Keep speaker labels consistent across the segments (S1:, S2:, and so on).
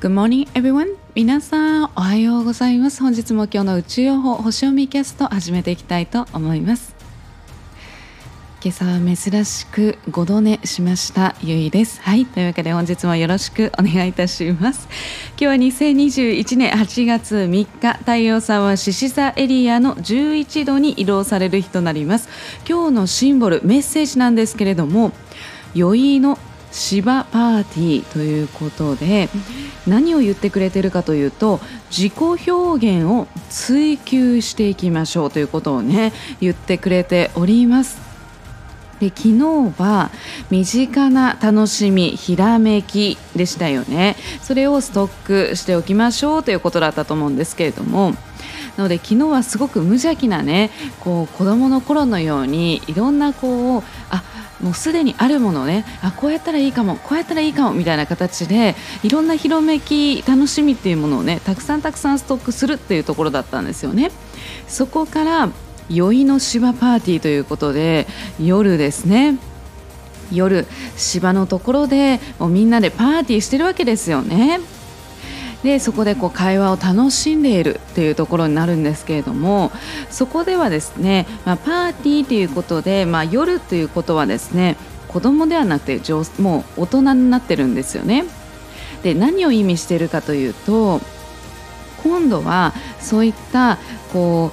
S1: Good morning everyone. 皆さんおはようございます。本日も今日の宇宙予報星読みキャスト始めていきたいと思います。今朝は珍しく5度寝しましたゆいです。はいというわけで本日もよろしくお願いいたします。今日は2021年8月3日太陽さんは獅子座エリアの11度に移動される日となります。今日のシンボルメッセージなんですけれども酔いの芝パーティーということで何を言ってくれてるかというと自己表現を追求していきましょうということをね言ってくれております。で昨日は身近な楽しみひらめきでしたよね。それをストックしておきましょうということだったと思うんですけれども。なので昨日はすごく無邪気なねこう子どもの頃のようにいろんなこうあもうすでにあるものをねあこうやったらいいかもこうやったらいいかもみたいな形でいろんなひらめき楽しみっていうものをねたくさんたくさんストックするっていうところだったんですよね。そこから宵の芝パーティーということで夜ですね夜芝のところでもうみんなでパーティーしてるわけですよね。でそこでこう会話を楽しんでいるっていうところになるんですけれどもそこではですね、まあ、パーティーということで、まあ、夜ということはですね子供ではなくてもう大人になってるんですよね。で何を意味しているかというと今度はそういったこ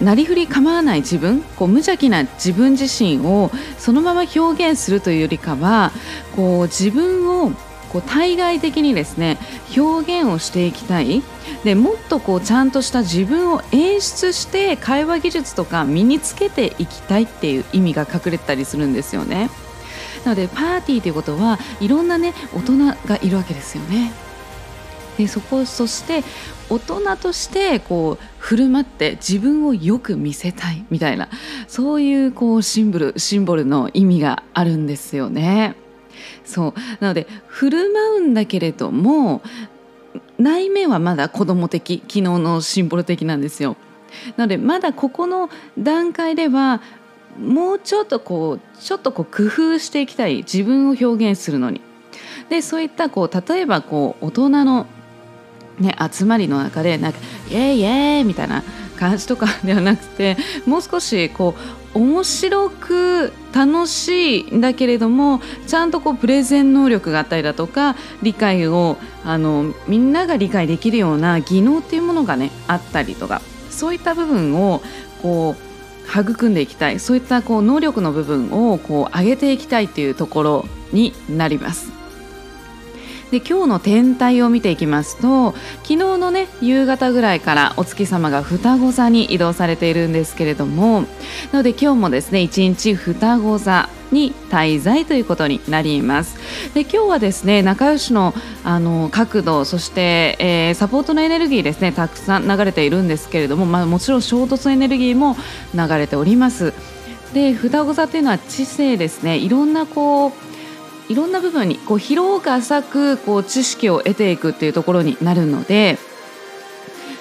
S1: うなりふり構わない自分こう無邪気な自分自身をそのまま表現するというよりかはこう自分をこう対外的にですね表現をしていきたい。でもっとこうちゃんとした自分を演出して会話技術とか身につけていきたいっていう意味が隠れてたりするんですよね。なのでパーティーということはいろんなね大人がいるわけですよね。でそこそして大人としてこう振る舞って自分をよく見せたいみたいなそういうこうシンボルシンボルの意味があるんですよね。そうなので振る舞うんだけれども内面はまだ子供的昨日のシンボル的なんですよ。なのでまだここの段階ではもうちょっとこうちょっとこう工夫していきたい自分を表現するのに。でそういったこう例えばこう大人の、ね、集まりの中でなんか「イエイイエイ!」みたいな感じとかではなくてもう少しこう面白く楽しいんだけれどもちゃんとこうプレゼン能力があったりだとか理解をあのみんなが理解できるような技能っていうものがねあったりとかそういった部分をこう育んでいきたいそういったこう能力の部分をこう上げていきたいっていうところになります。で今日の天体を見ていきますと昨日のね夕方ぐらいからお月様が双子座に移動されているんですけれどもなので今日もですね一日双子座に滞在ということになります。で今日はですね仲良しのあの角度そして、えー、サポートのエネルギーですねたくさん流れているんですけれども、まあ、もちろん衝突エネルギーも流れております。で双子座っていうのは知性ですね。いろんなこういろんな部分にこう広く浅くこう知識を得ていくっていうところになるので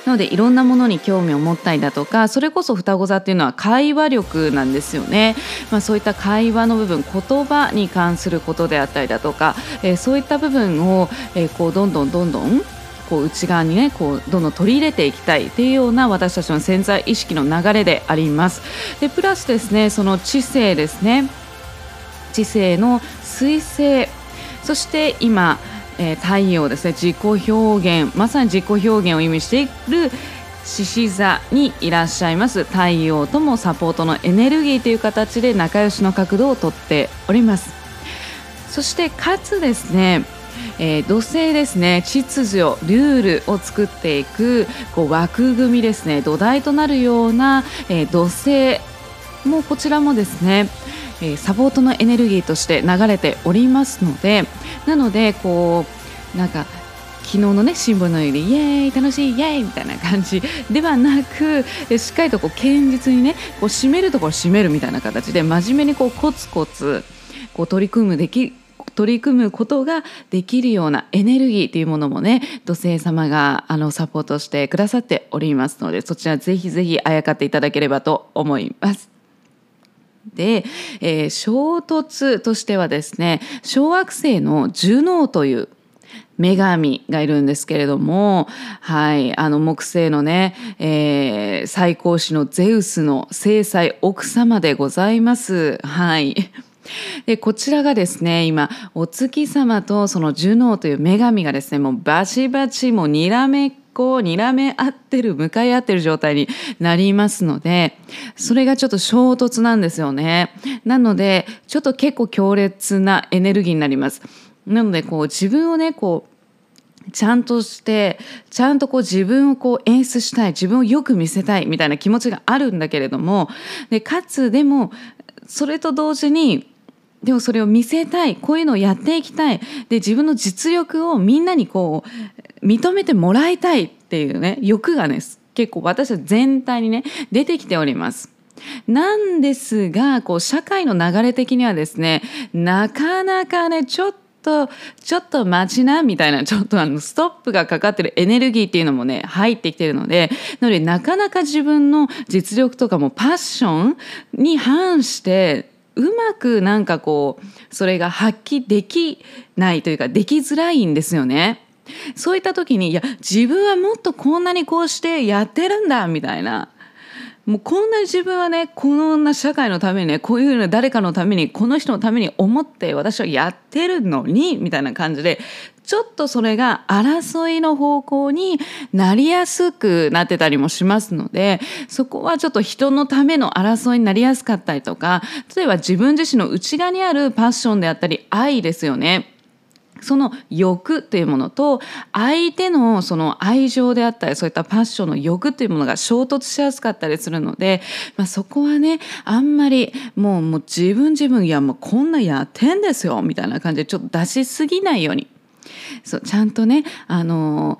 S1: なのでいろんなものに興味を持ったりだとかそれこそ双子座っていうのは会話力なんですよね、まあ、そういった会話の部分言葉に関することであったりだとか、えー、そういった部分を、えー、こうどんどんどんどんこう内側にねこうどんどん取り入れていきたいっていうような私たちの潜在意識の流れであります。でプラスですねその知性ですね。知性の彗星そして今、えー、太陽ですね。自己表現。まさに自己表現を意味している獅子座にいらっしゃいます。太陽ともサポートのエネルギーという形で仲良しの角度をとっております。そしてかつですねえー、土星ですね。秩序ルールを作っていくこう枠組みですね。土台となるような、えー、土星もこちらもですねえー、サポートのエネルギーとして流れておりますのでなのでこうなんか昨日のね新聞のようにイエーイ楽しいイエーイみたいな感じ ではなくしっかりとこう堅実にねこう締めるところ締めるみたいな形で真面目にこうコツコツこう取り組むでき取り組むことができるようなエネルギーというものもね土星様があのサポートしてくださっておりますのでそちらぜひぜひあやかっていただければと思います。で、えー、衝突としてはですね小惑星のジュノーという女神がいるんですけれども、はい、あの木星のね、えー、最高司のゼウスの正妻奥様でございます。はい。でこちらがですね今お月様とそのジュノーという女神がですねもうバチバチもうにらめっこう睨め合ってる向かい合ってる状態になりますのでそれがちょっと衝突なんですよね。なのでちょっと結構強烈なエネルギーになります。なのでこう自分をねこうちゃんとしてちゃんとこう自分をこう演出したい自分をよく見せたいみたいな気持ちがあるんだけれどもでかつでもそれと同時にでもそれを見せたいこういうのをやっていきたいで自分の実力をみんなにこう認めてもらいたいっていうね欲がね結構私たち全体にね出てきております。なんですがこう社会の流れ的にはですねなかなかねちょっととちょっと待ちなみたいなちょっとあのストップがかかってるエネルギーっていうのもね入ってきてるのでなのでなかなか自分の実力とかもパッションに反してうまくなんかこうそれが発揮できないというかできづらいんですよね。そういった時にいや自分はもっとこんなにこうしてやってるんだみたいなもうこんなに自分はねこんな社会のためにねこういうの誰かのためにこの人のために思って私はやってるのにみたいな感じでちょっとそれが争いの方向になりやすくなってたりもしますのでそこはちょっと人のための争いになりやすかったりとか例えば自分自身の内側にあるパッションであったり愛ですよね。その欲というものと相手のその愛情であったりそういったパッションの欲というものが衝突しやすかったりするので、まあ、そこはねあんまりもうもう自分自分いやもうこんなやってんですよみたいな感じでちょっと出しすぎないようにそうちゃんとねあの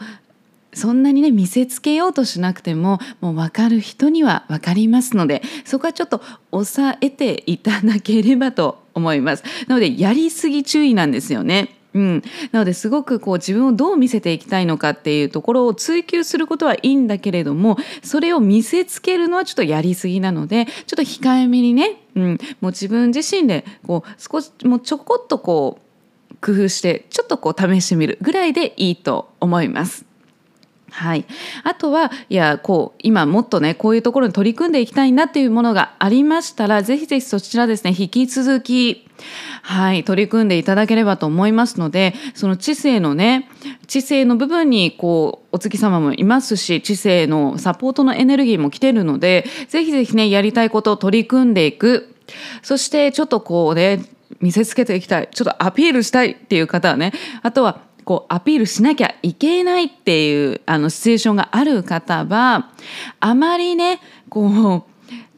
S1: そんなにね見せつけようとしなくてももう分かる人には分かりますのでそこはちょっと抑えていただければと思います。なのでやりすぎ注意なんですよね。うん、なのですごくこう自分をどう見せていきたいのかっていうところを追求することはいいんだけれどもそれを見せつけるのはちょっとやりすぎなのでちょっと控えめにね、うん、もう自分自身でこう少しもうちょこっとこう工夫してちょっとこう試してみるぐらいでいいと思います。はい、あとはいやこう今もっとねこういうところに取り組んでいきたいなっていうものがありましたらぜひぜひそちらですね引き続きはい取り組んでいただければと思いますのでその知性のね知性の部分にこうお月様もいますし知性のサポートのエネルギーも来てるのでぜひぜひねやりたいことを取り組んでいく。そしてちょっとこうね見せつけていきたい。ちょっとアピールしたいっていう方はねあとはこうアピールしなきゃいけないっていうあのシチュエーションがある方はあまりねこ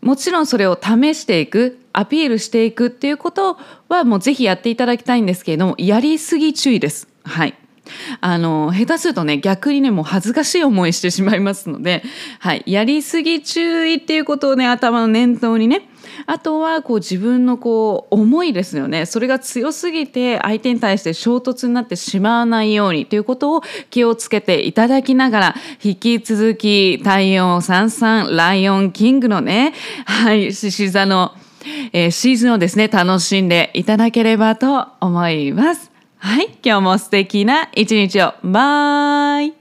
S1: うもちろんそれを試していくアピールしていくっていうことはもうぜひやっていただきたいんですけれどもやりすぎ注意です。はいあの下手するとね逆にねもう恥ずかしい思いしてしまいますので、はい、やりすぎ注意っていうことをね頭の念頭にねあとはこう自分のこう思いですよね。それが強すぎて相手に対して衝突になってしまわないようにということを気をつけていただきながら引き続き太陽三三ライオンキングのね はい獅子座の、えー、シーズンをですね楽しんでいただければと思います。はい今日も素敵な一日を。バイ